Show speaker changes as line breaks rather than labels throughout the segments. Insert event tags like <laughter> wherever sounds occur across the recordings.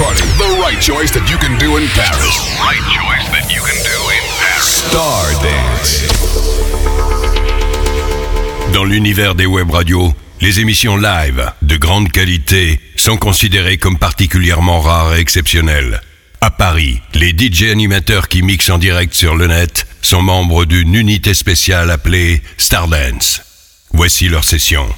The right choice that you can do in Paris.
Right choice that you can do in Paris.
Star Dance.
Dans l'univers des web radios, les émissions live de grande qualité sont considérées comme particulièrement rares et exceptionnelles. À Paris, les DJ animateurs qui mixent en direct sur le net sont membres d'une unité spéciale appelée Stardance. Voici leur session.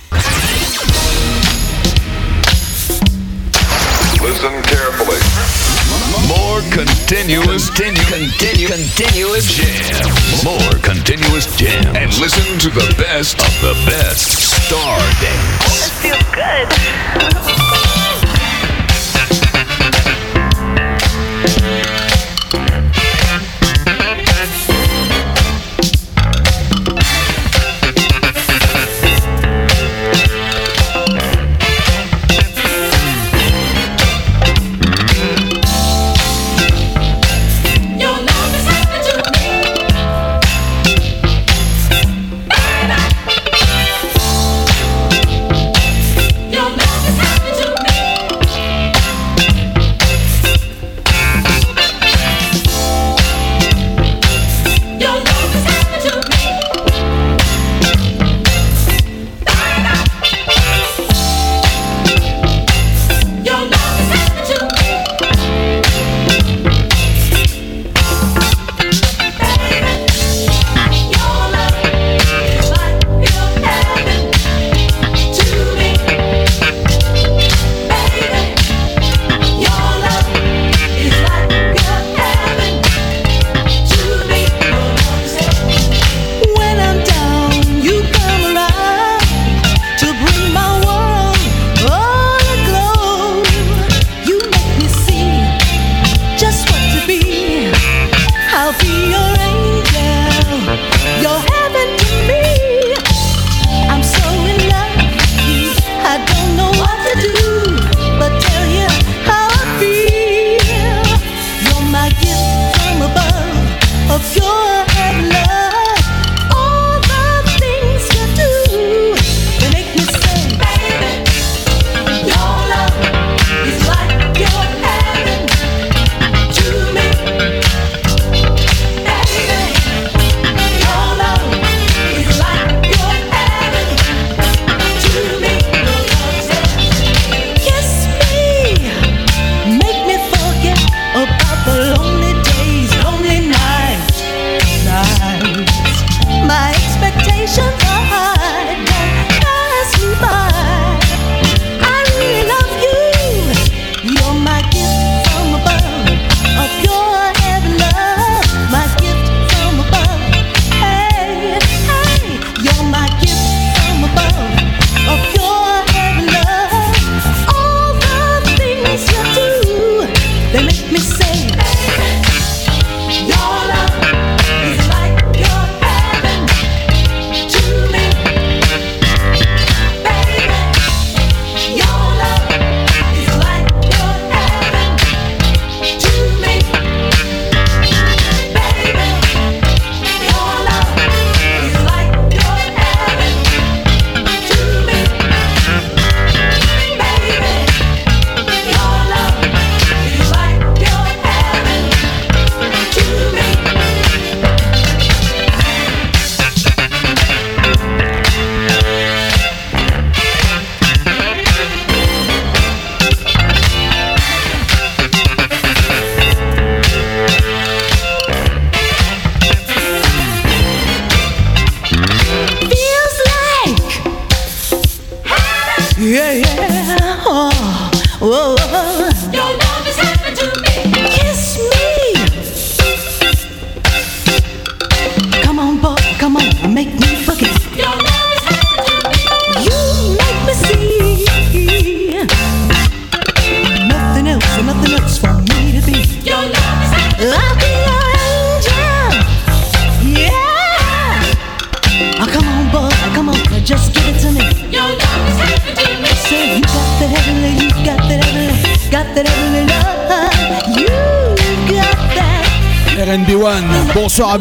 continuous, continuous, continue, continuous jam. More continuous jam. And listen to the best of the best. Star Dance.
Oh, that feels good. <laughs>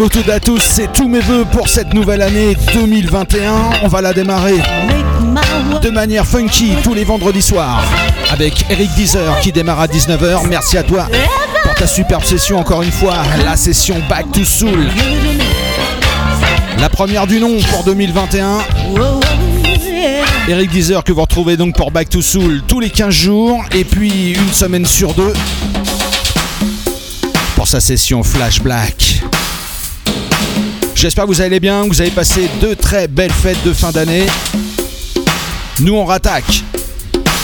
beau tout à tous, c'est tous mes voeux pour cette nouvelle année 2021. On va la démarrer
de manière funky tous les vendredis soirs avec Eric Deezer qui démarre à 19h. Merci à toi pour ta superbe session encore une fois, la session Back to Soul. La première du nom pour 2021. Eric Deezer que vous retrouvez donc pour Back to Soul tous les 15 jours et puis une semaine sur deux pour sa session Flash Black. J'espère que vous allez bien, que vous avez passé deux très belles fêtes de fin d'année. Nous on rattaque.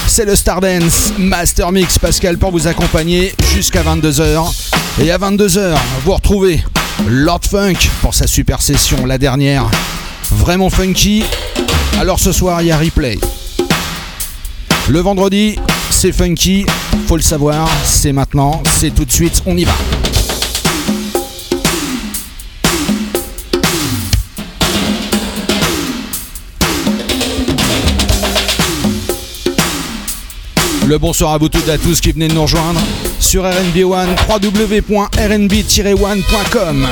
C'est le Stardance Master Mix Pascal pour vous accompagner jusqu'à 22h. Et à 22h, vous retrouvez Lord Funk pour sa super session, la dernière. Vraiment funky. Alors ce soir, il y a replay. Le vendredi, c'est funky, faut le savoir, c'est maintenant, c'est tout de suite, on y va. Le bonsoir à vous toutes et à tous qui venez de nous rejoindre sur RNB One, www.rnb-one.com.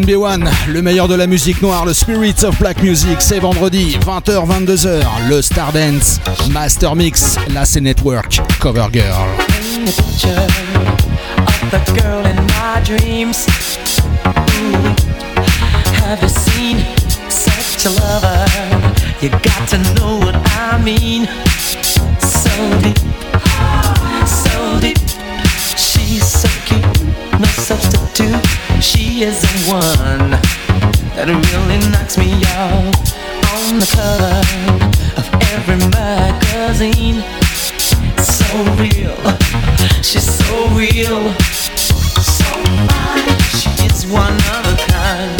NB1, le meilleur de la musique noire, le Spirit of Black Music, c'est vendredi 20h-22h, le Stardance, Master Mix, la C Network, Cover Girl.
She is the one that really knocks me off on the cover of every magazine so real. She's so real. So fine. She is one of a kind.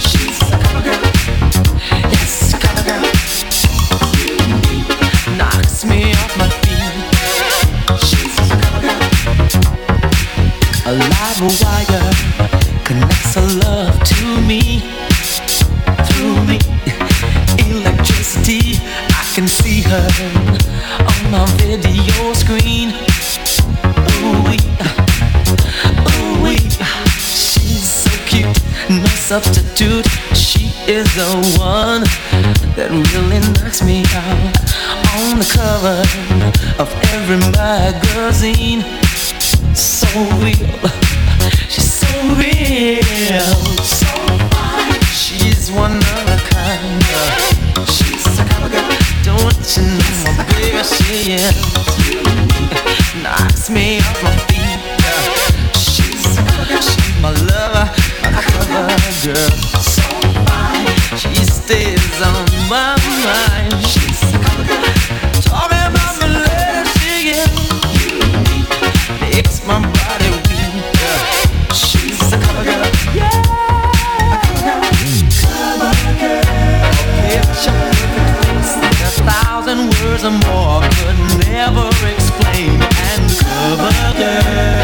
She's a cover girl. Yes, cover girl. Knocks me off my feet. She's a cover girl. A live wire the one that really knocks me out on the cover of every magazine. So real, she's so real, so. She's one of a kind. She's a cover girl. Don't you know my baby? She is knocks me off my feet. She's she's my lover, my cover girl. My mind. She's my body weak. She's a cover girl, yeah. Cover girl. A thousand words or more could never explain. And cover girl,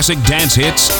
classic dance hits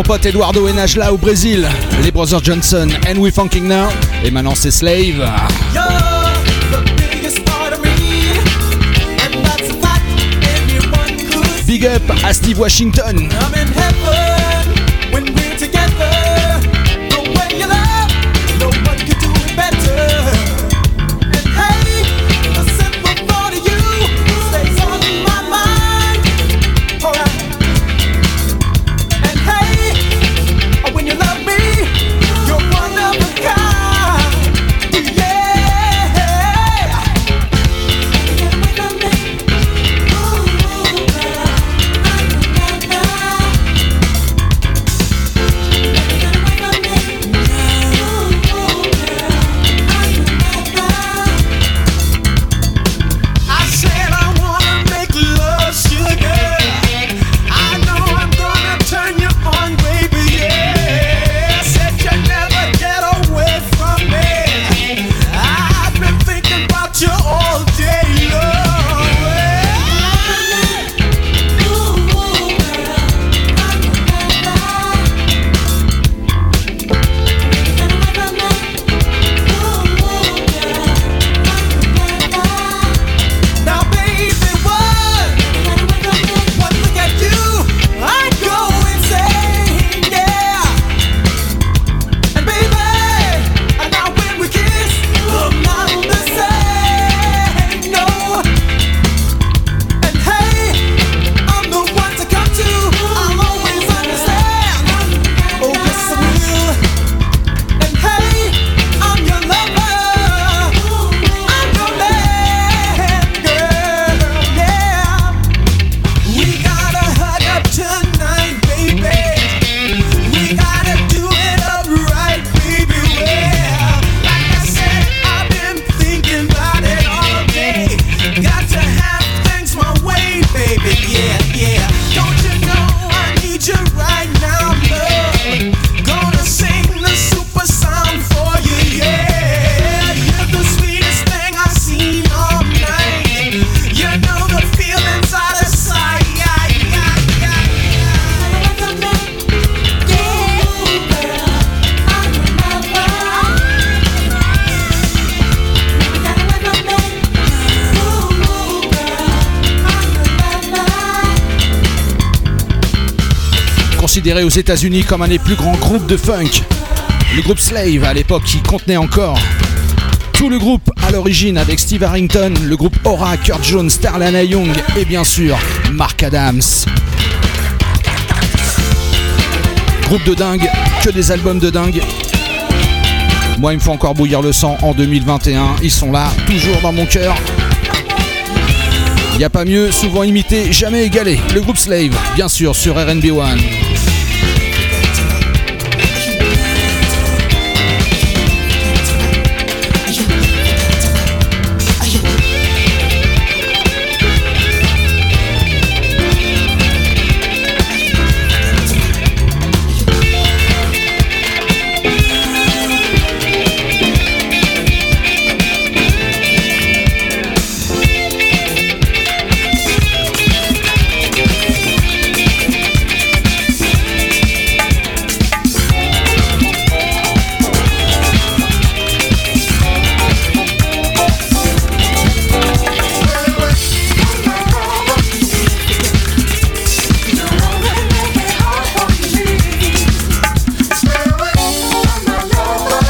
mon pote Eduardo Enajla au Brésil, les Brothers Johnson, And We Funking Now. Et maintenant c'est Slave. Big up à Steve Washington. Considéré aux États-Unis comme un des plus grands groupes de funk. Le groupe Slave à l'époque qui contenait encore tout le groupe à l'origine avec Steve Harrington, le groupe Aura, Kurt Jones, Starlana Young et bien sûr Mark Adams. Groupe de dingue, que des albums de dingue. Moi, il me faut encore bouillir le sang en 2021. Ils sont là, toujours dans mon cœur. Y a pas mieux, souvent imité, jamais égalé. Le groupe Slave, bien sûr, sur RNB One.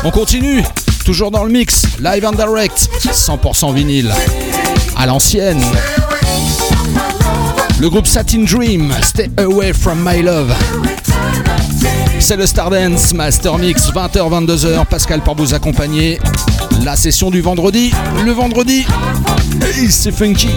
On continue, toujours dans le mix, live and direct, 100% vinyle, à l'ancienne. Le groupe Satin Dream, Stay Away From My Love. C'est le Stardance Master Mix, 20h-22h, Pascal pour vous accompagner. La session du vendredi, le vendredi, hey, c'est funky.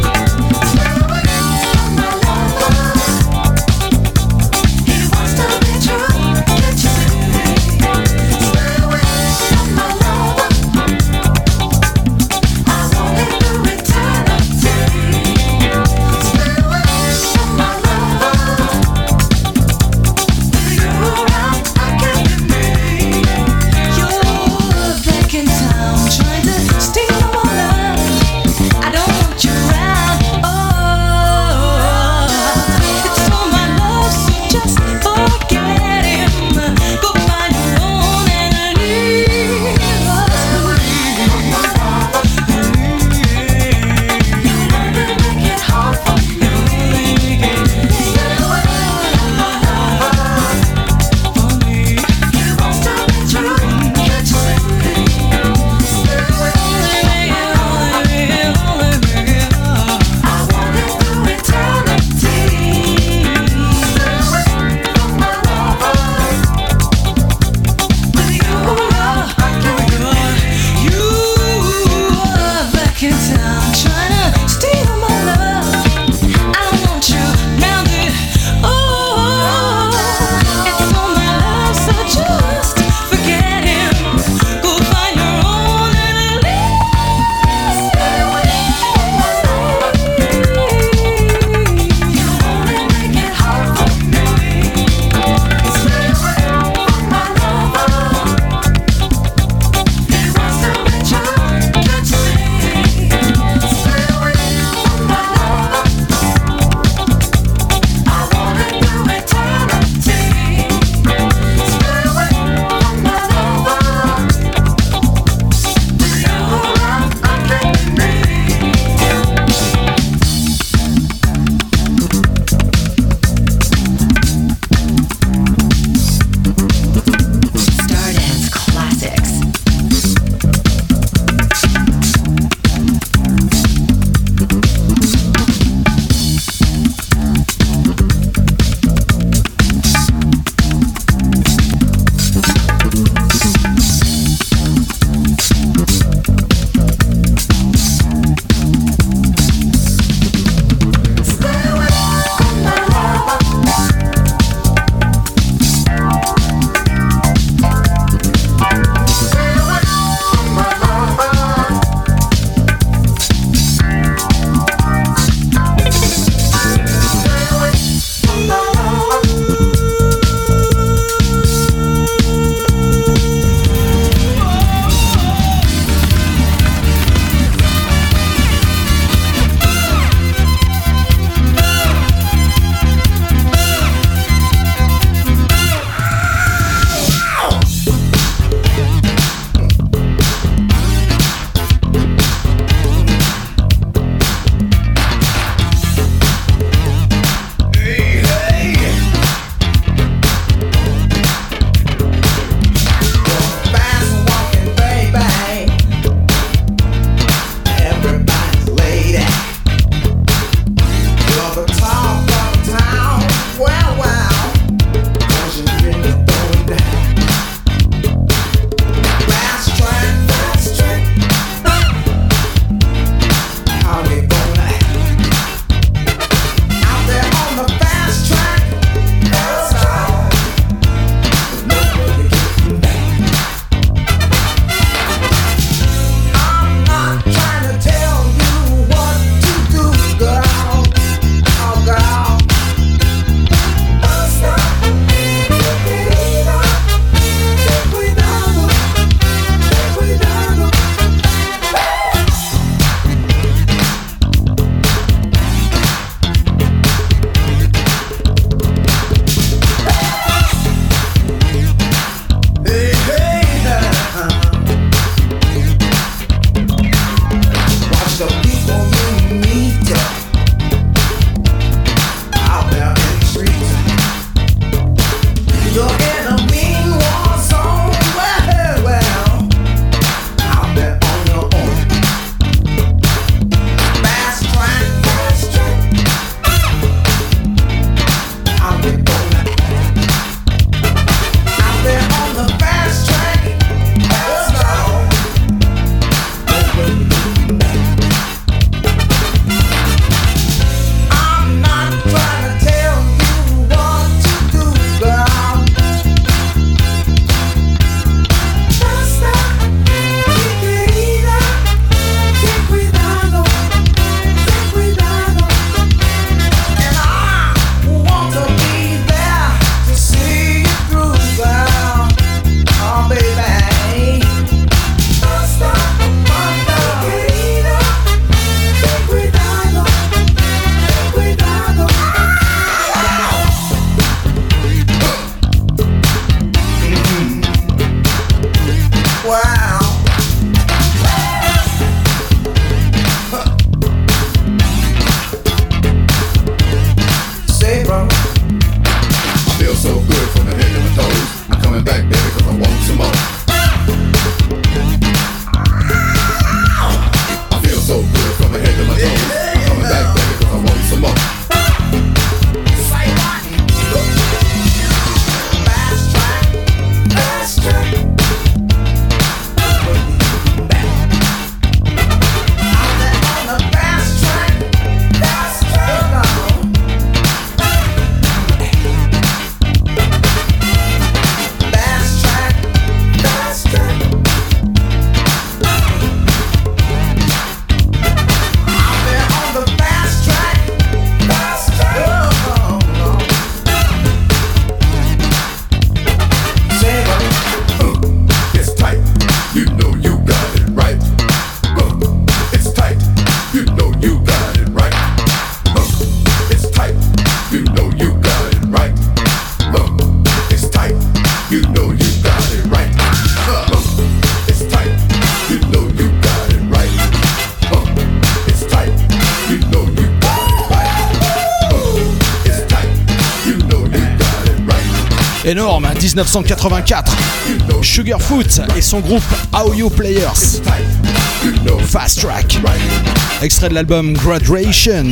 1984, Sugarfoot et son groupe Aoyo Players. Fast Track, extrait de l'album Graduation.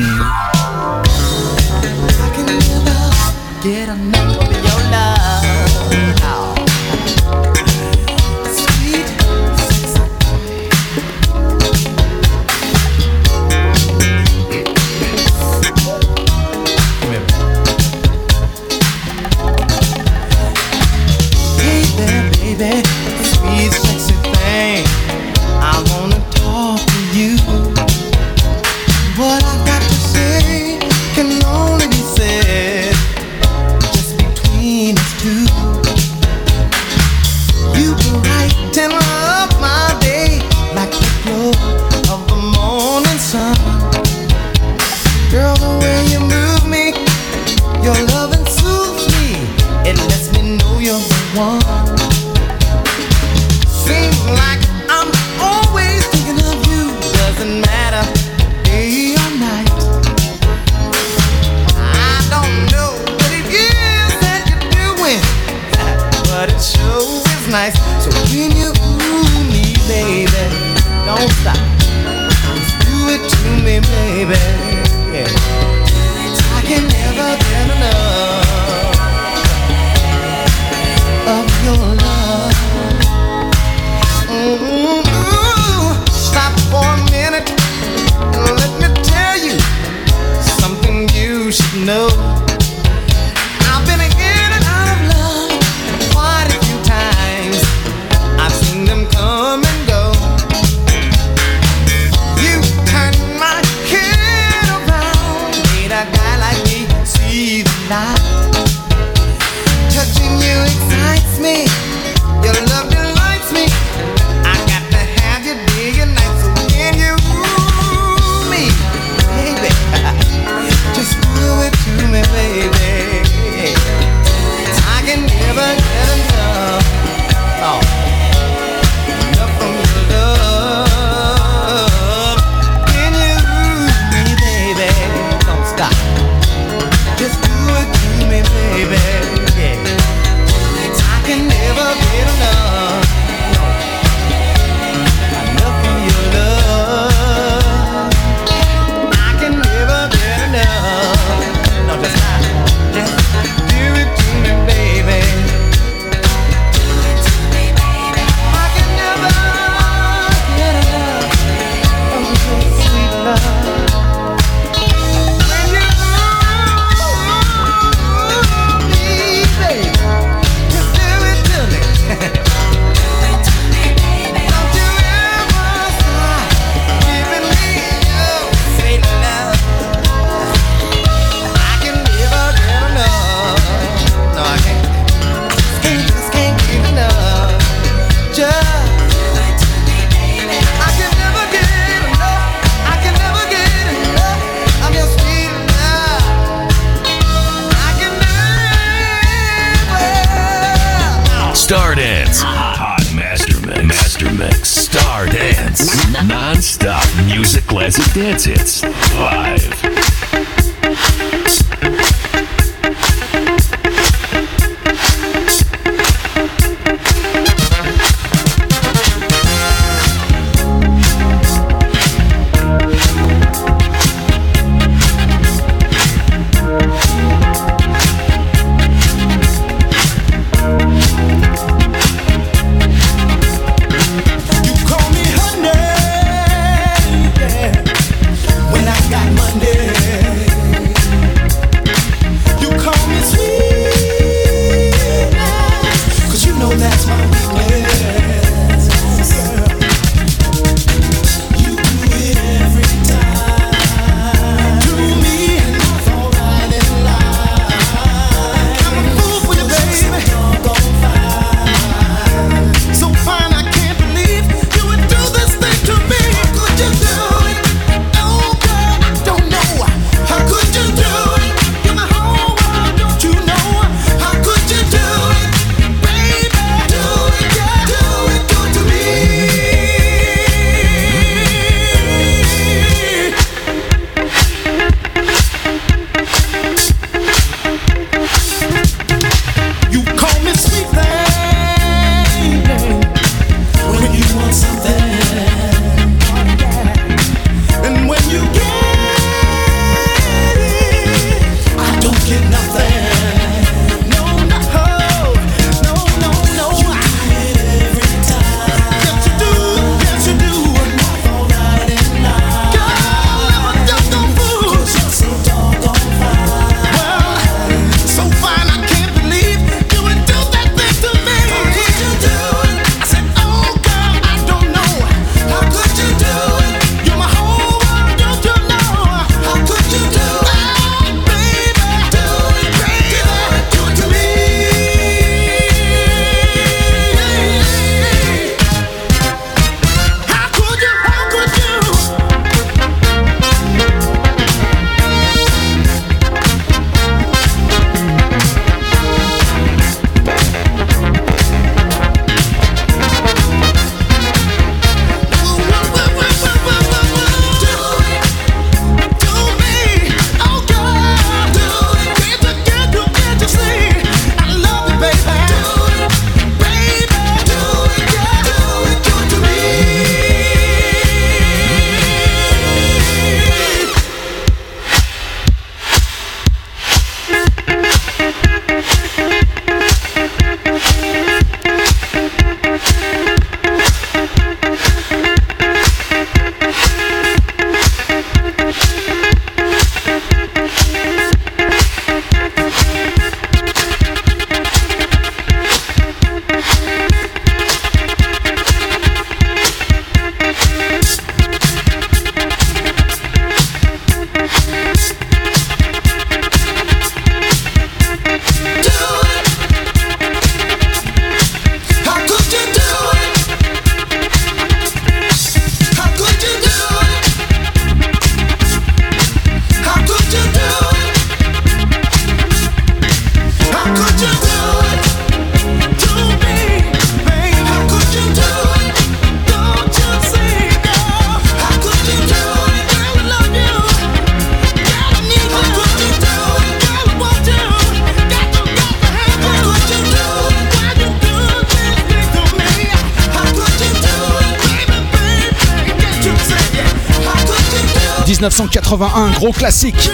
1981, gros classique.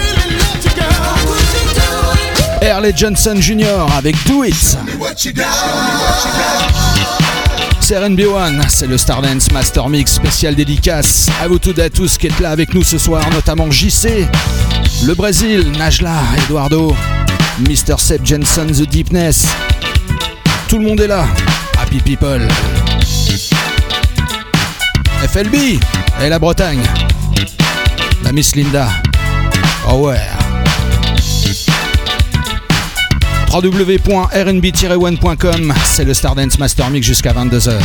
Early Johnson Jr. avec Do It. C'est RNB1, c'est le Stardance Master Mix spécial dédicace à vous toutes et à tous qui êtes là avec nous ce soir, notamment JC, le Brésil, Najla, Eduardo, Mr. Seb Jensen, The Deepness. Tout le monde est là. Happy People. FLB et la Bretagne. Miss Linda. Oh ouais. www.rnb-one.com, c'est le Stardance Master Mix jusqu'à 22h.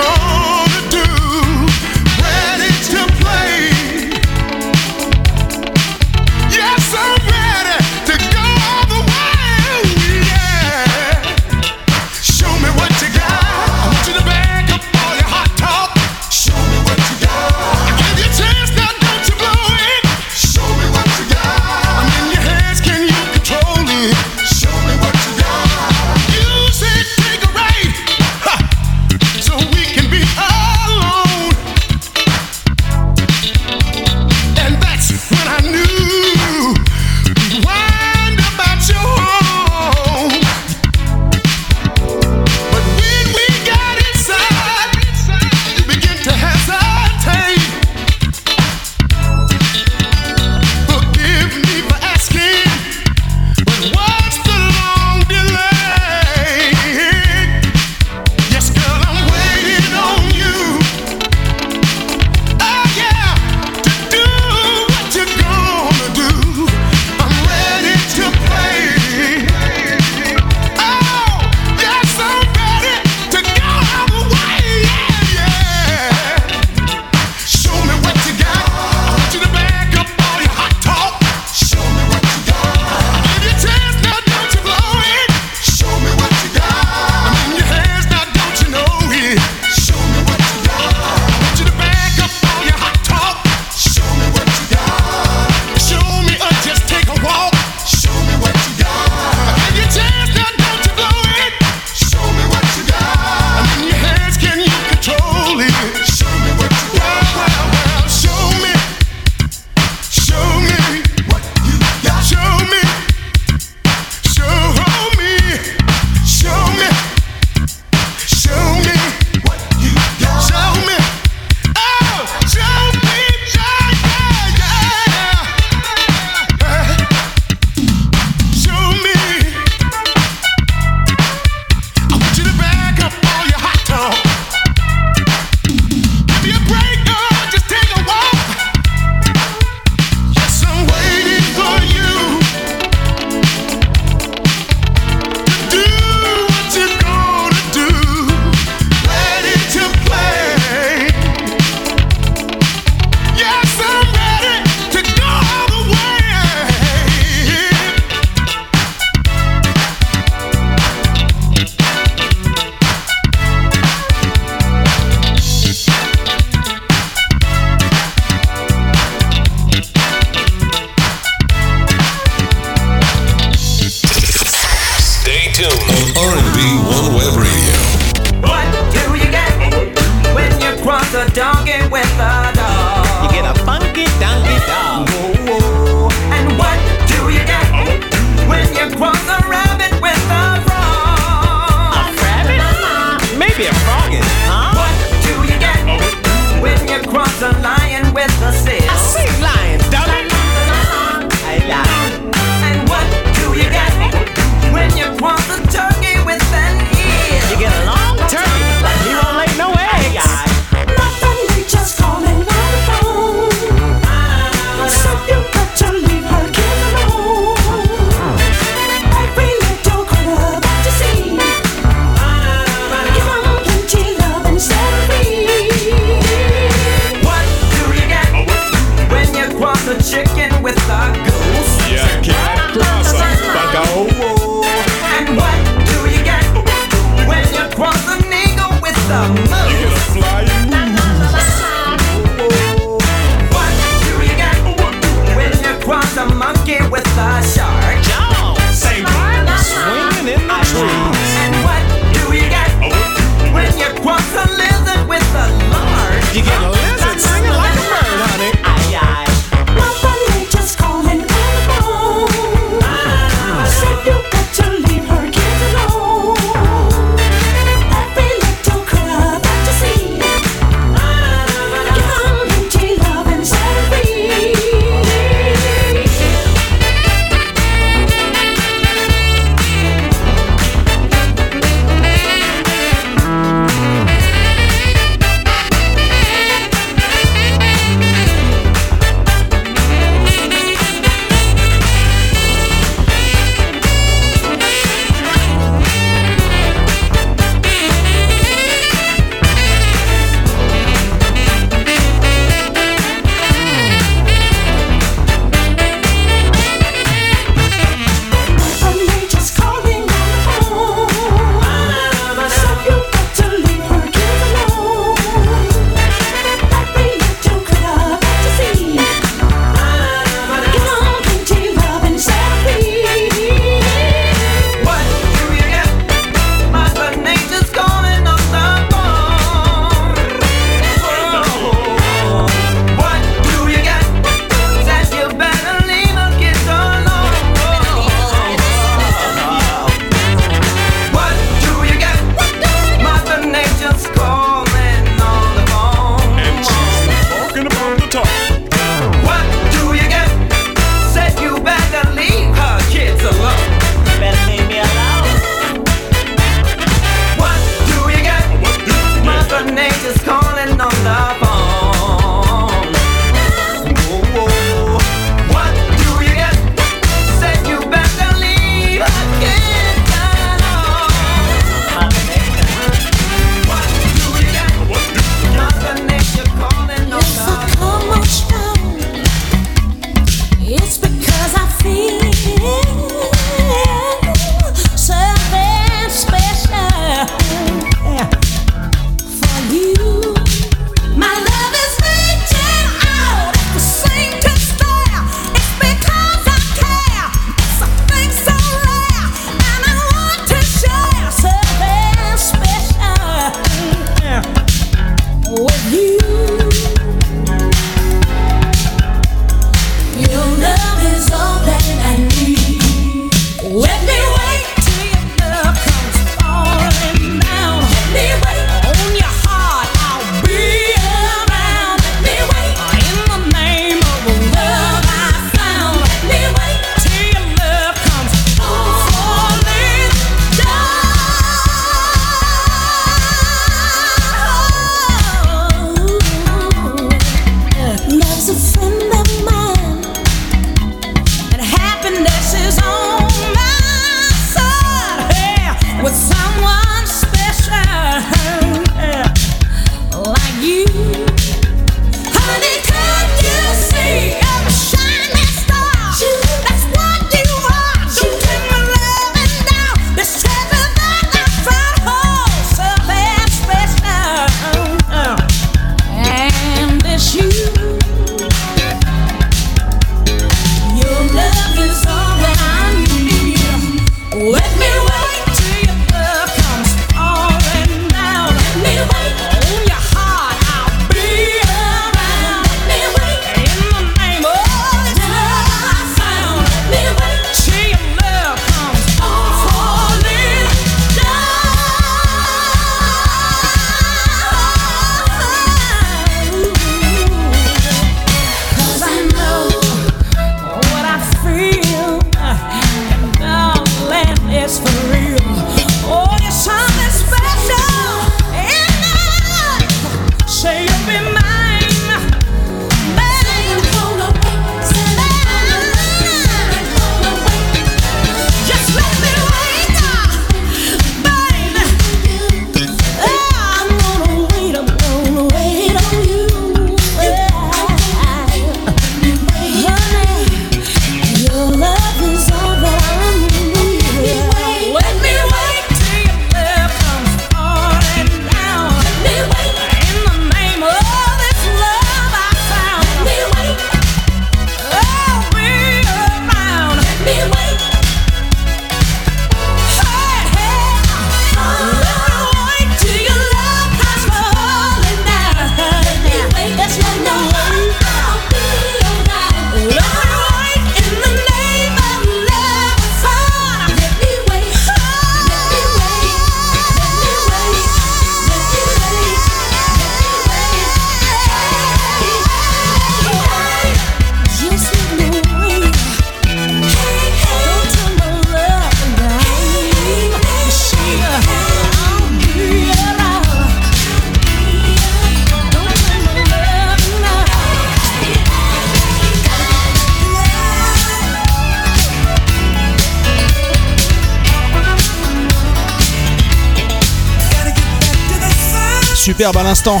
À l'instant.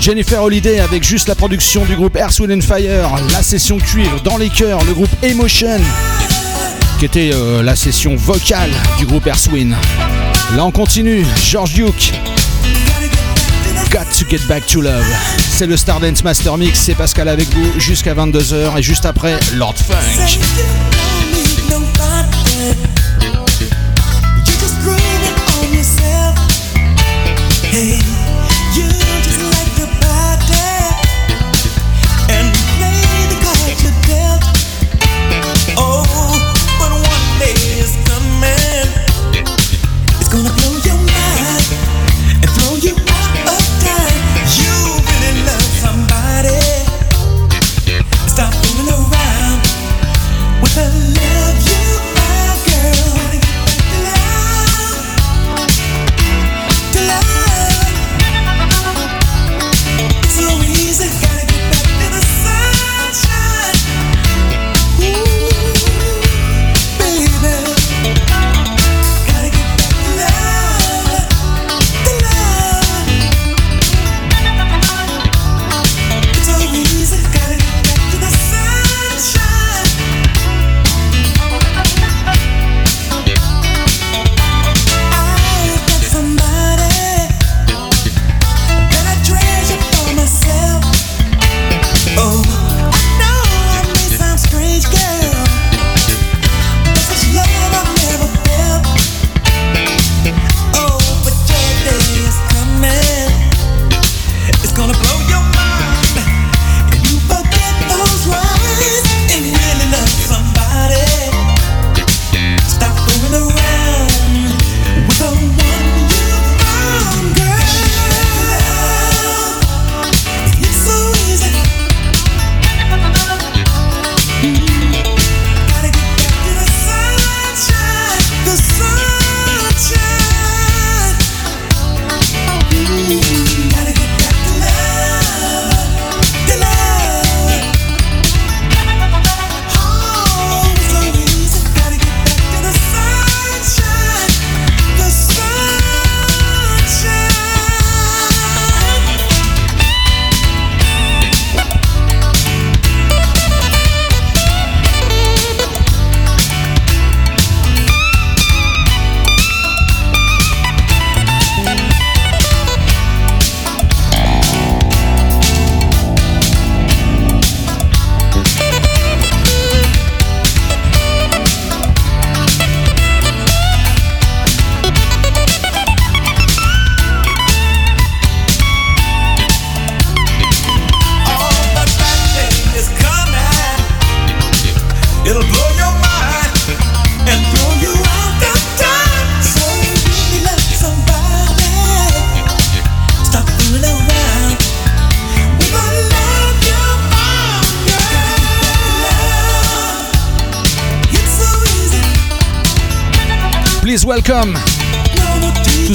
Jennifer Holiday avec juste la production du groupe Wind and Fire, la session cuivre dans les chœurs, le groupe Emotion, qui était euh, la session vocale du groupe Wind. Là on continue, George Duke. Got to get back to love. C'est le Stardance Master Mix, c'est Pascal avec vous jusqu'à 22h et juste après Lord Funk.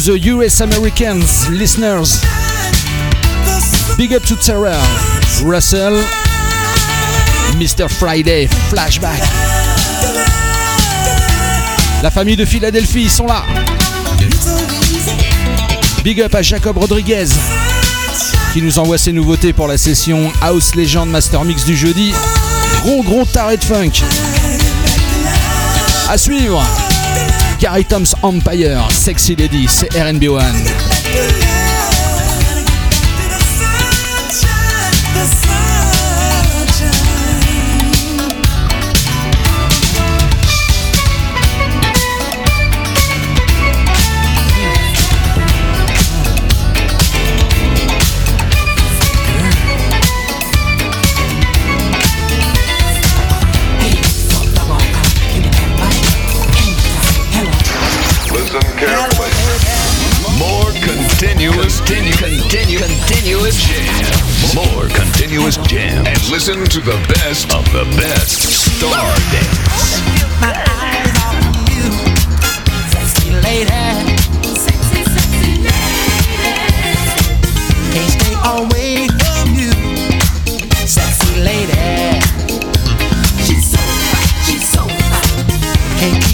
The
US Americans listeners. Big up to Terrell, Russell, Mr. Friday, Flashback. La famille de Philadelphie, ils sont là. Big up à Jacob Rodriguez qui nous envoie ses nouveautés pour la session House Legend Master Mix du jeudi. Gros gros taré de funk. À suivre. Gary Tom's Empire, Sexy Lady, c'est RNB1.
And listen to the best of the best Star Dance.
My eyes off you, sexy lady. Sexy, sexy lady. Can't stay away from you, sexy lady. She's so she's so. Can't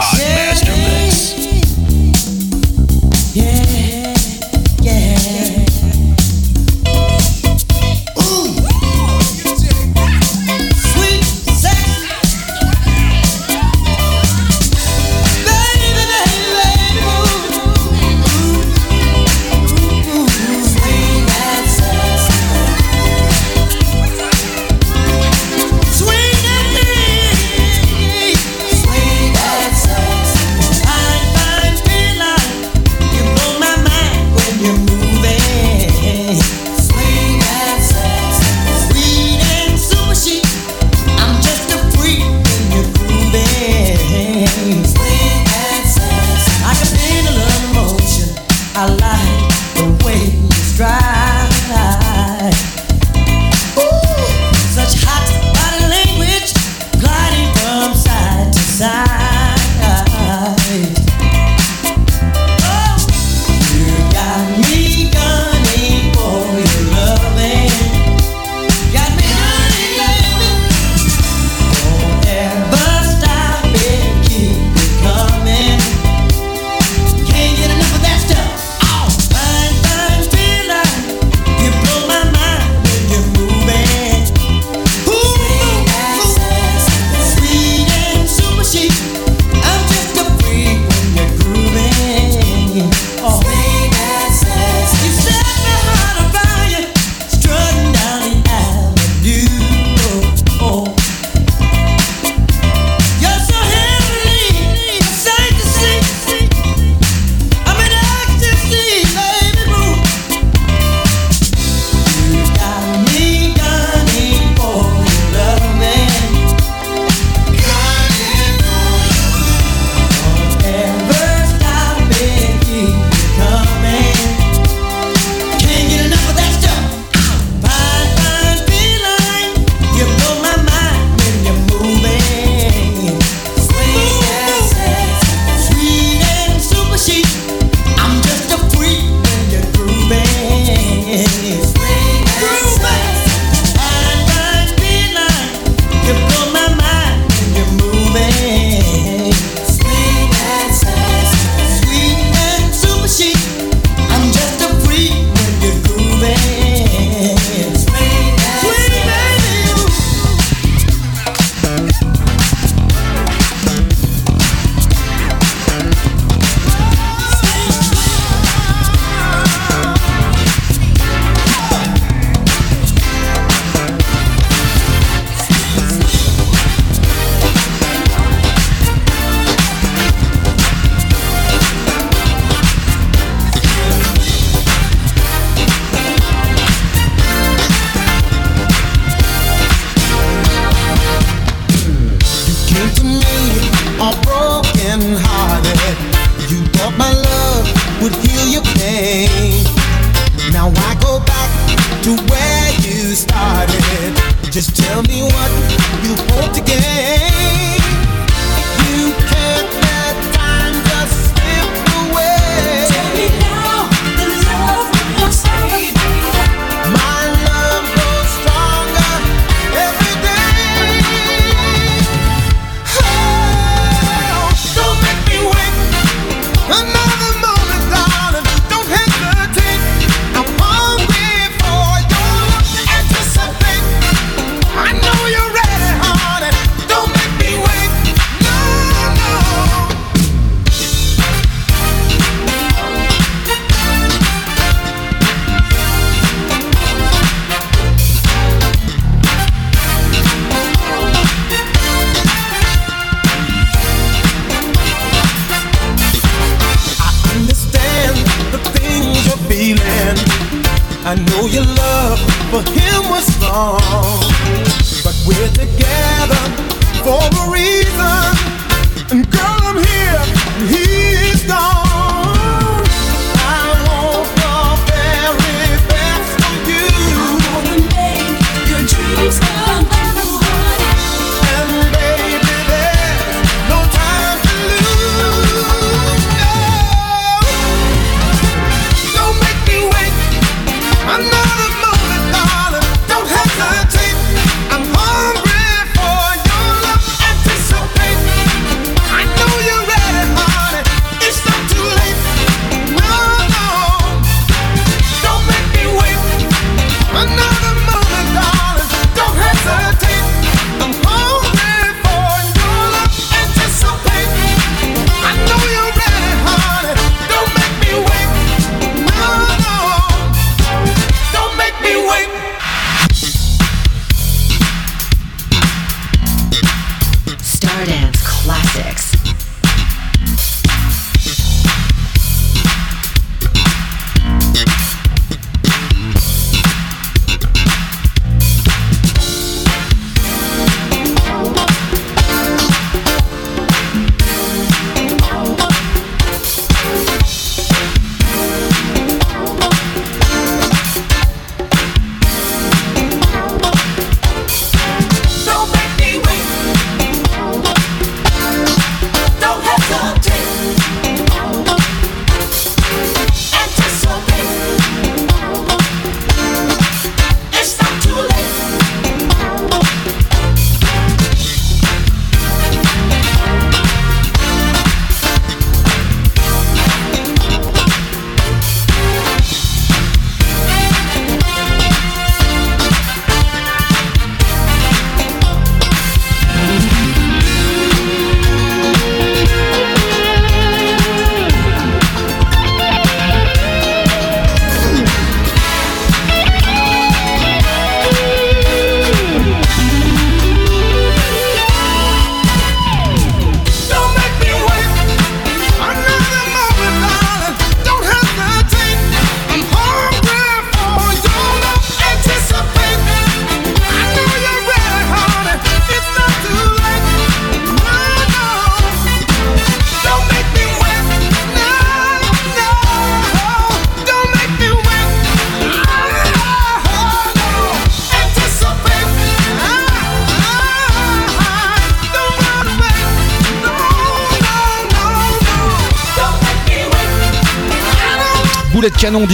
Hot. Master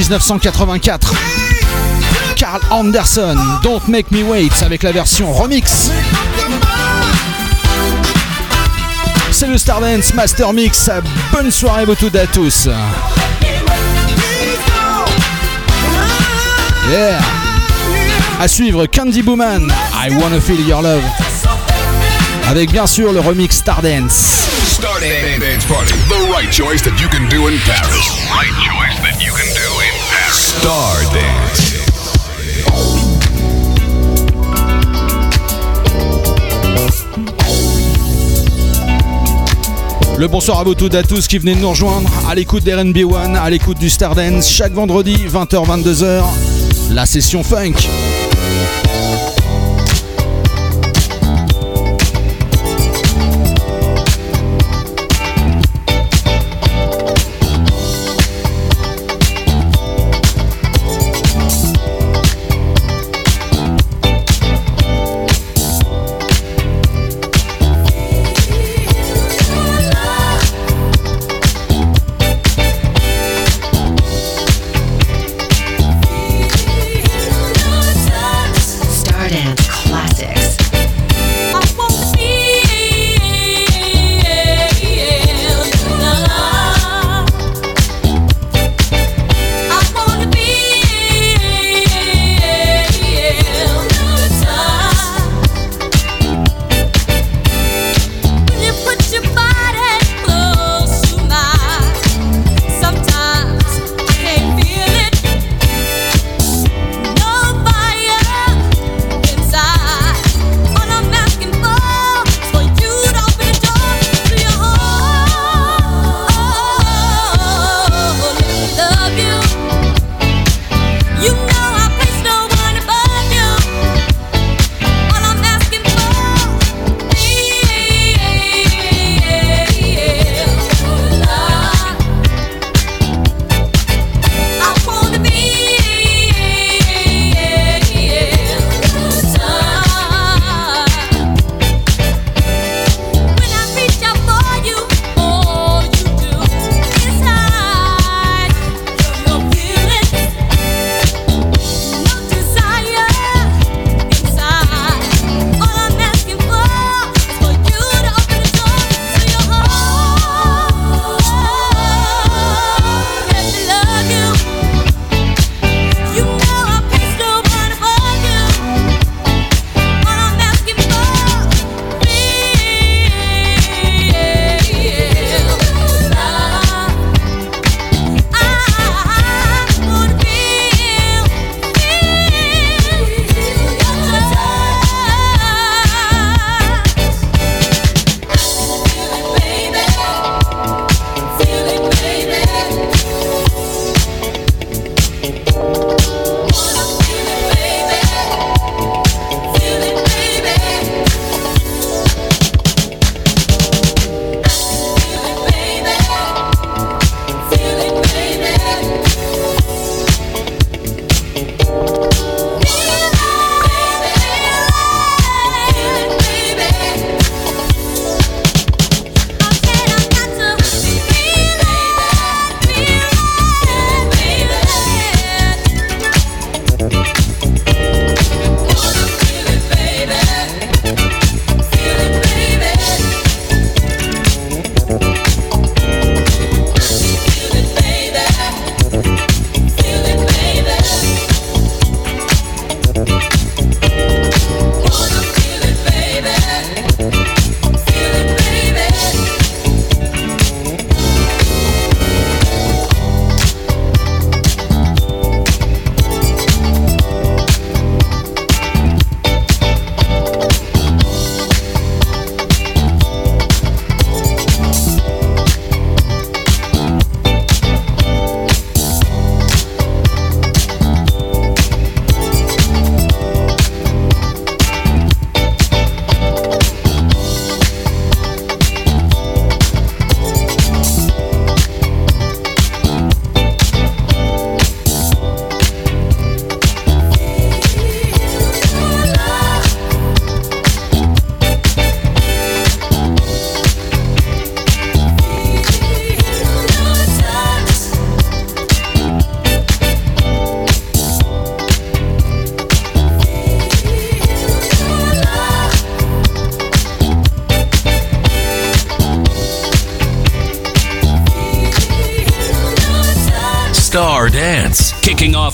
1984. Carl Anderson, Don't Make Me Wait avec la version remix. C'est le Stardance Master Mix. Bonne soirée, Botou à tous. Yeah. À suivre Candy Booman, I Wanna Feel Your Love. Avec bien sûr le remix Stardance.
Stardance Dance Party. The right choice that you can do in Paris.
Right choice that you can do
Le bonsoir à vous toutes et à tous qui venez de nous rejoindre. À l'écoute d'RNB One, à l'écoute du Stardance, chaque vendredi 20h-22h, la session funk.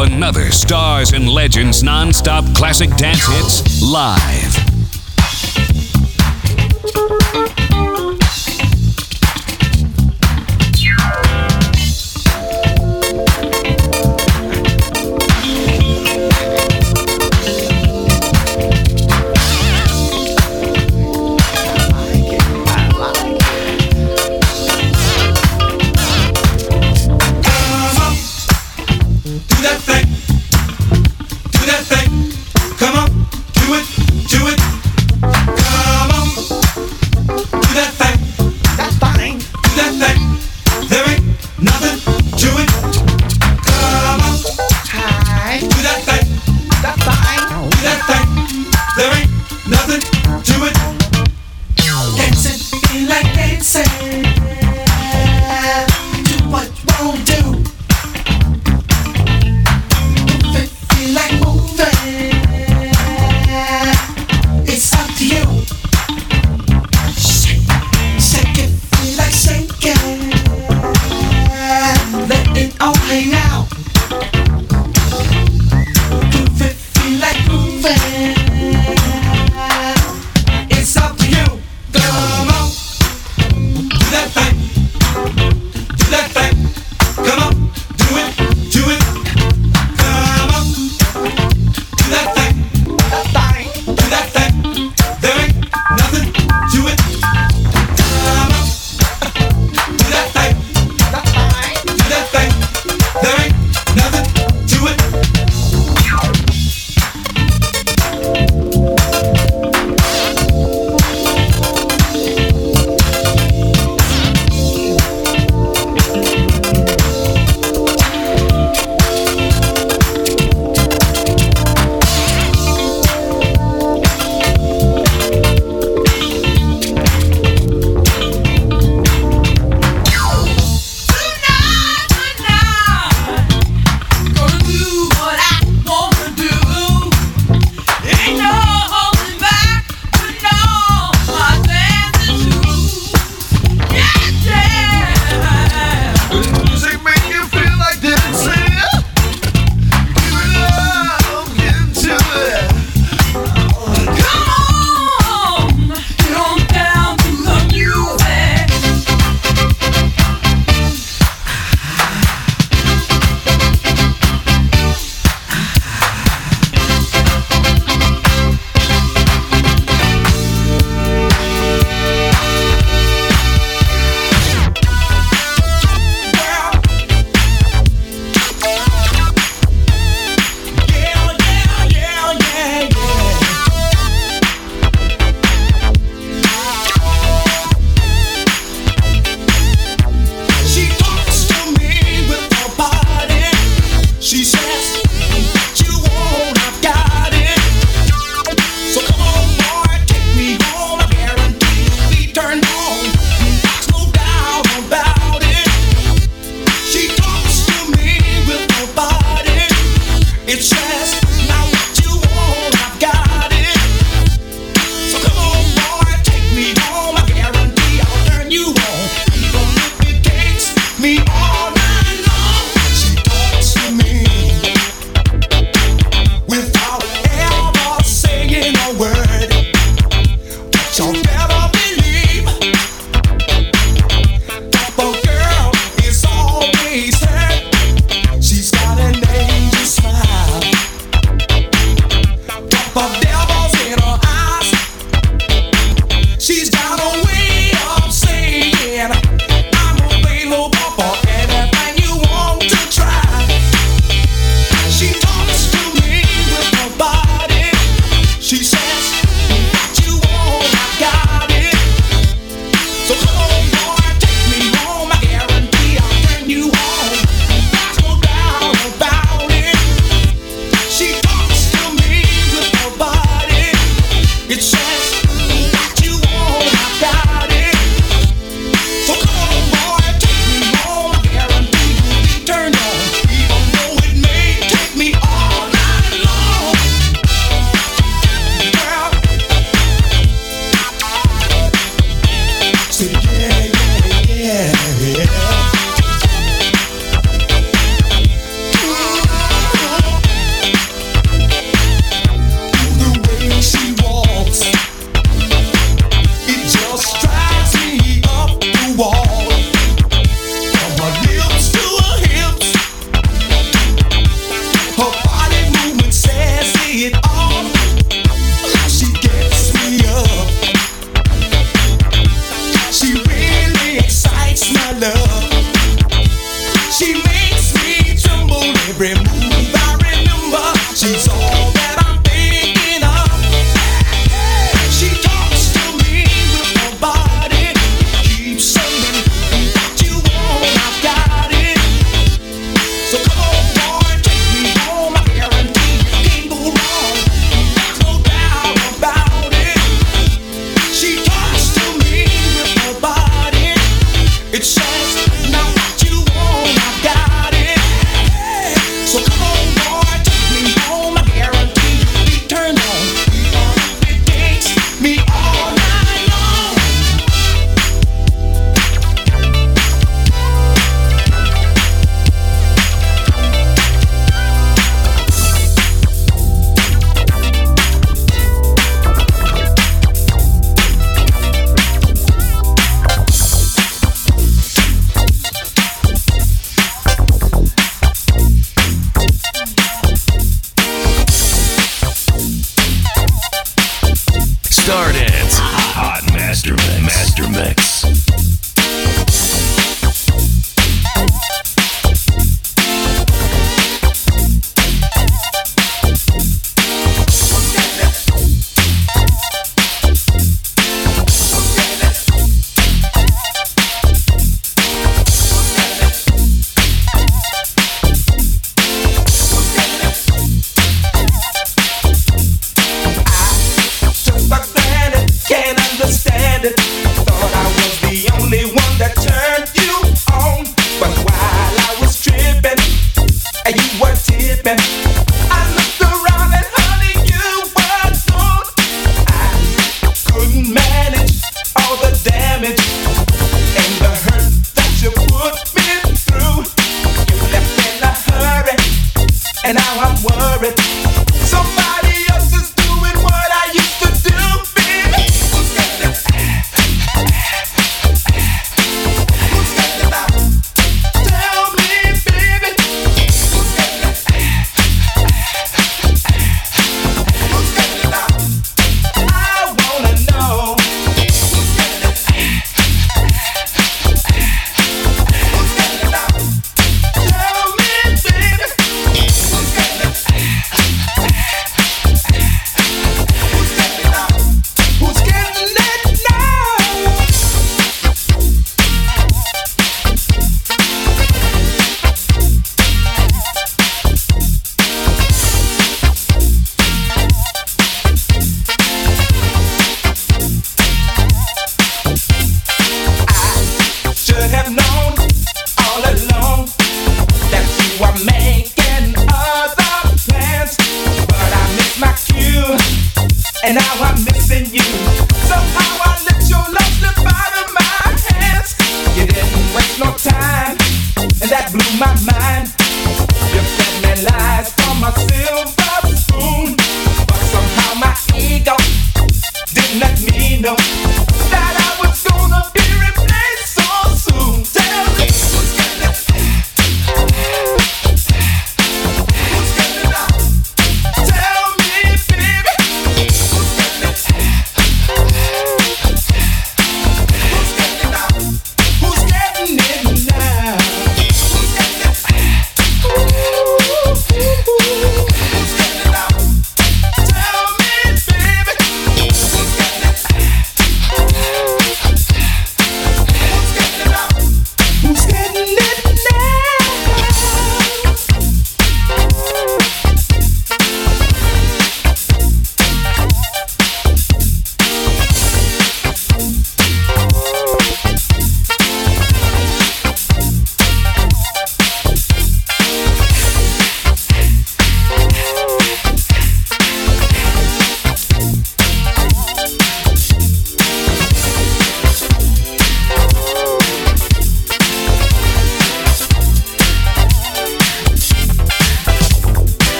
Another Stars and Legends non-stop classic dance hits live.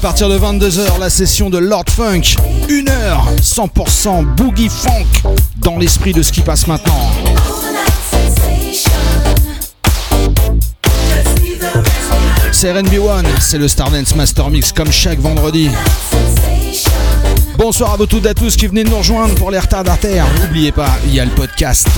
partir de 22h, la session de Lord Funk. Une heure, 100% boogie funk dans l'esprit de ce qui passe maintenant. C'est RNB1, c'est le Stardance Master Mix comme chaque vendredi. Bonsoir à vous toutes et à tous qui venez de nous rejoindre pour les retards d'artère. N'oubliez pas, il y a le podcast.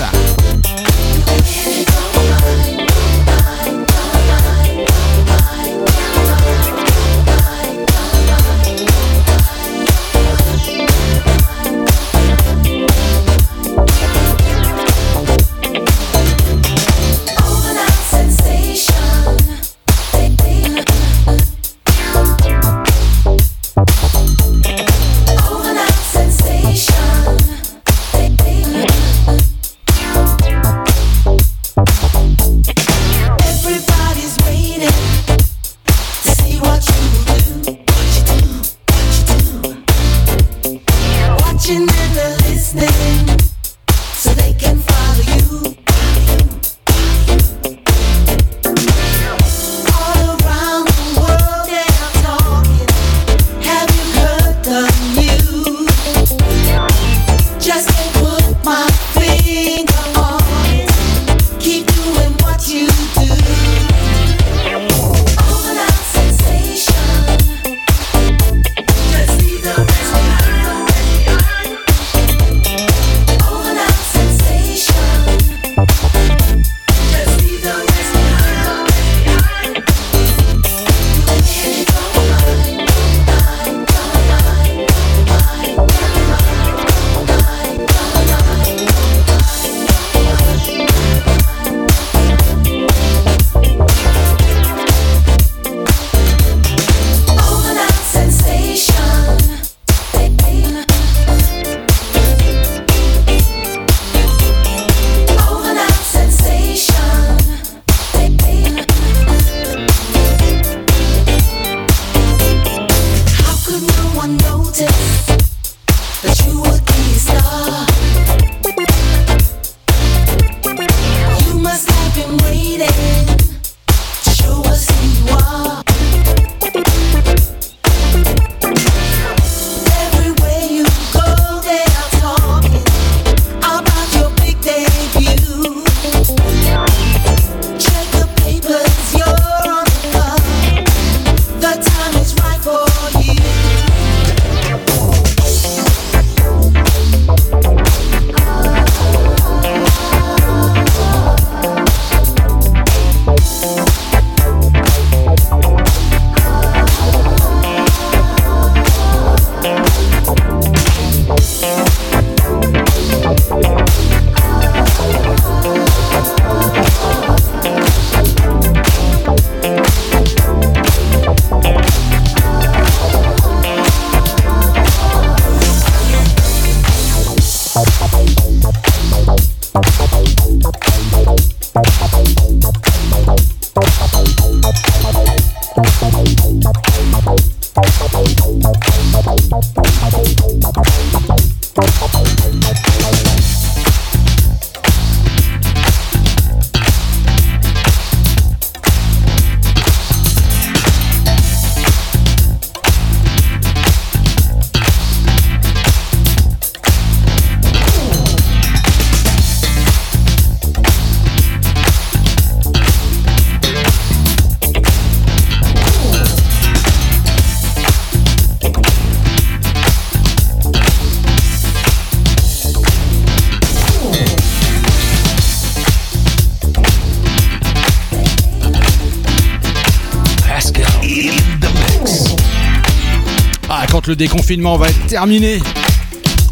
Le déconfinement va être terminé,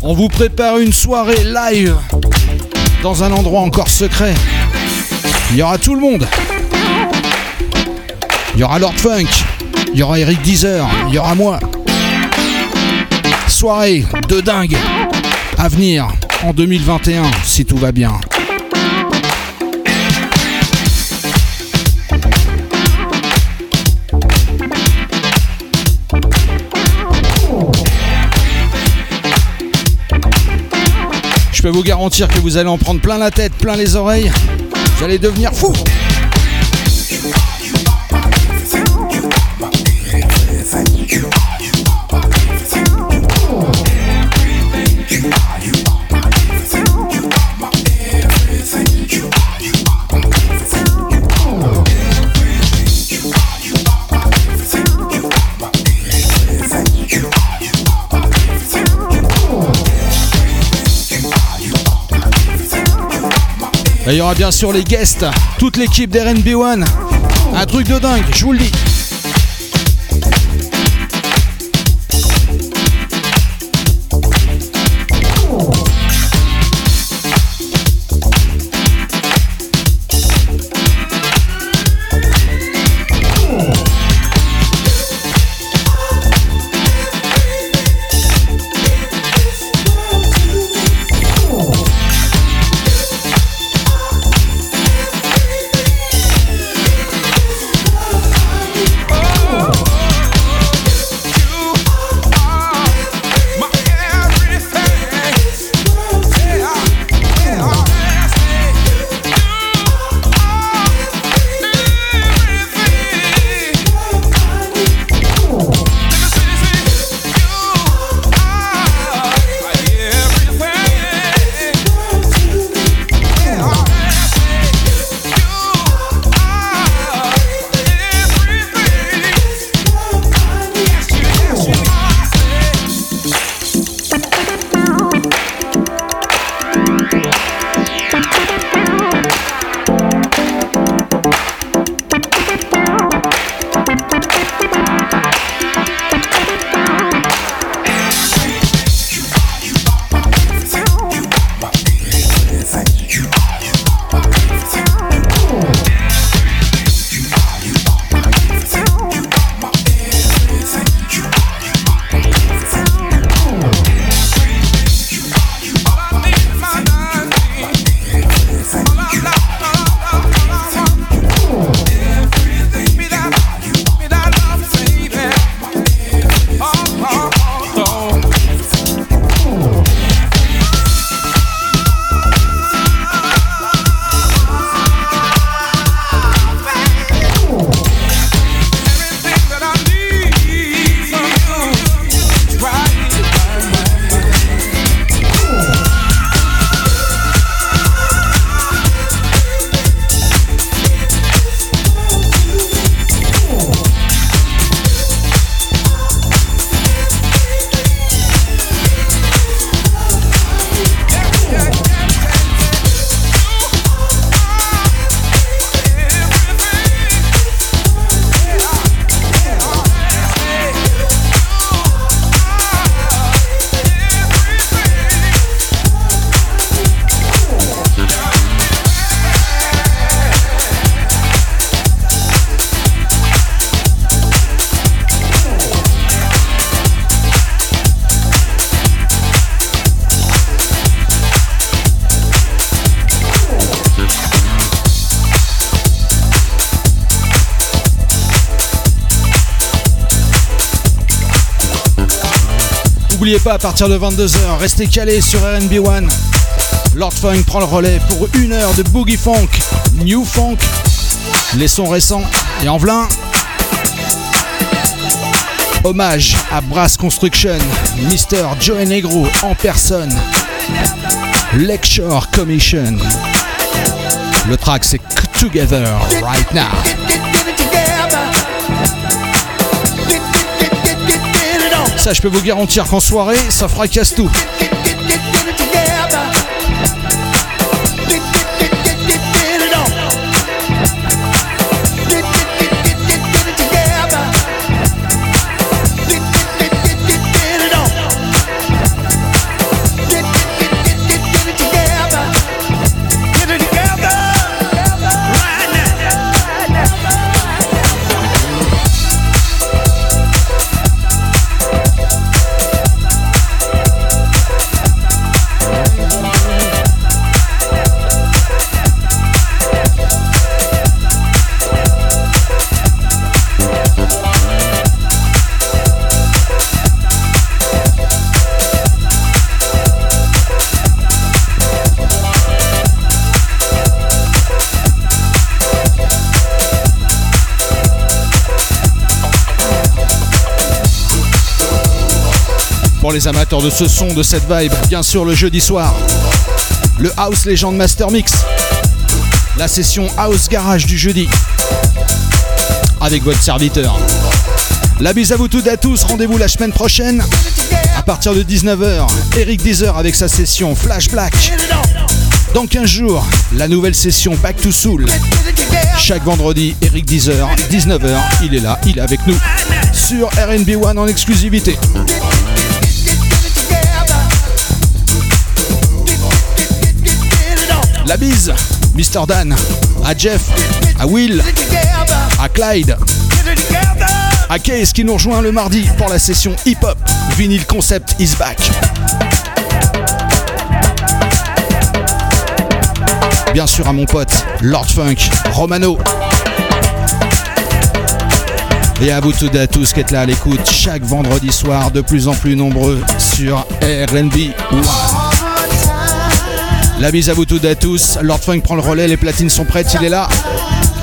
on vous prépare une soirée live dans un endroit encore secret. Il y aura tout le monde. Il y aura Lord Funk, il y aura Eric Deezer, il y aura moi. Soirée de dingue à venir en 2021 si tout va bien. Je peux vous garantir que vous allez en prendre plein la tête, plein les oreilles. Vous allez devenir fou. Et il y aura bien sûr les guests, toute l'équipe d'RNB1. Un truc de dingue, je vous le dis. À partir de 22h, restez calés sur RB One. Lord Funk prend le relais pour une heure de Boogie Funk, New Funk, les sons récents et en vlin. Hommage à Brass Construction, Mr. Joe Negro en personne. Lecture Commission. Le track c'est Together Right Now. Ça, je peux vous garantir qu'en soirée, ça fracasse tout. Les amateurs de ce son, de cette vibe, bien sûr le jeudi soir, le House Legend Master Mix, la session House Garage du jeudi, avec votre serviteur. La bise à vous toutes et à tous, rendez-vous la semaine prochaine, à partir de 19h, Eric Deezer avec sa session Flash Black. Dans 15 jours, la nouvelle session Back to Soul. Chaque vendredi, Eric Deezer, 19h, il est là, il est avec nous sur RB One en exclusivité. La bise, Mr. Dan, à Jeff, à Will, à Clyde, à Case qui nous rejoint le mardi pour la session hip-hop. Vinyl Concept is back. Bien sûr à mon pote Lord Funk, Romano. Et à vous toutes et à tous qui êtes là à l'écoute chaque vendredi soir, de plus en plus nombreux sur RB One. La bise à vous toutes et à tous. Lord Funk prend le relais, les platines sont prêtes, il est là.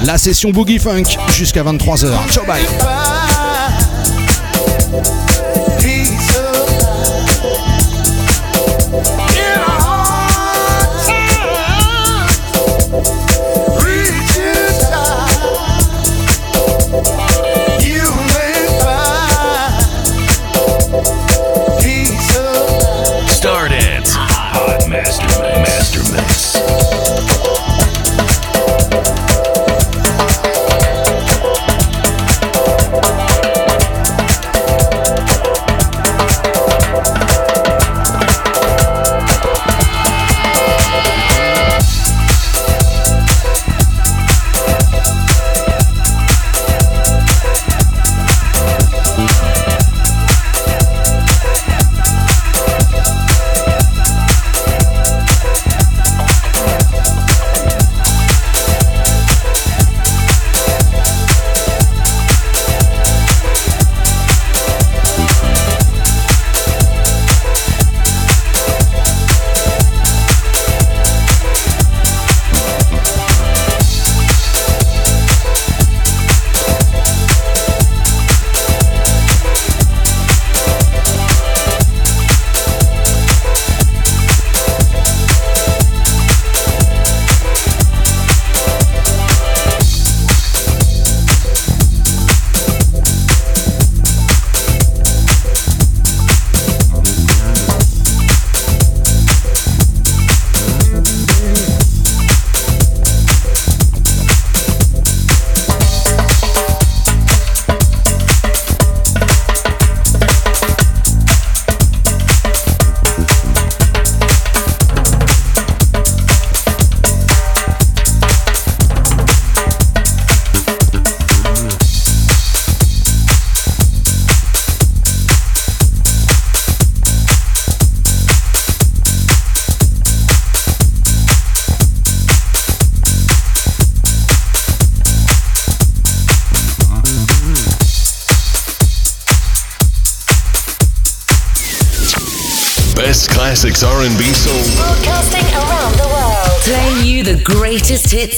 La session Boogie Funk jusqu'à 23h. Ciao bye.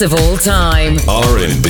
Of all time.
R&B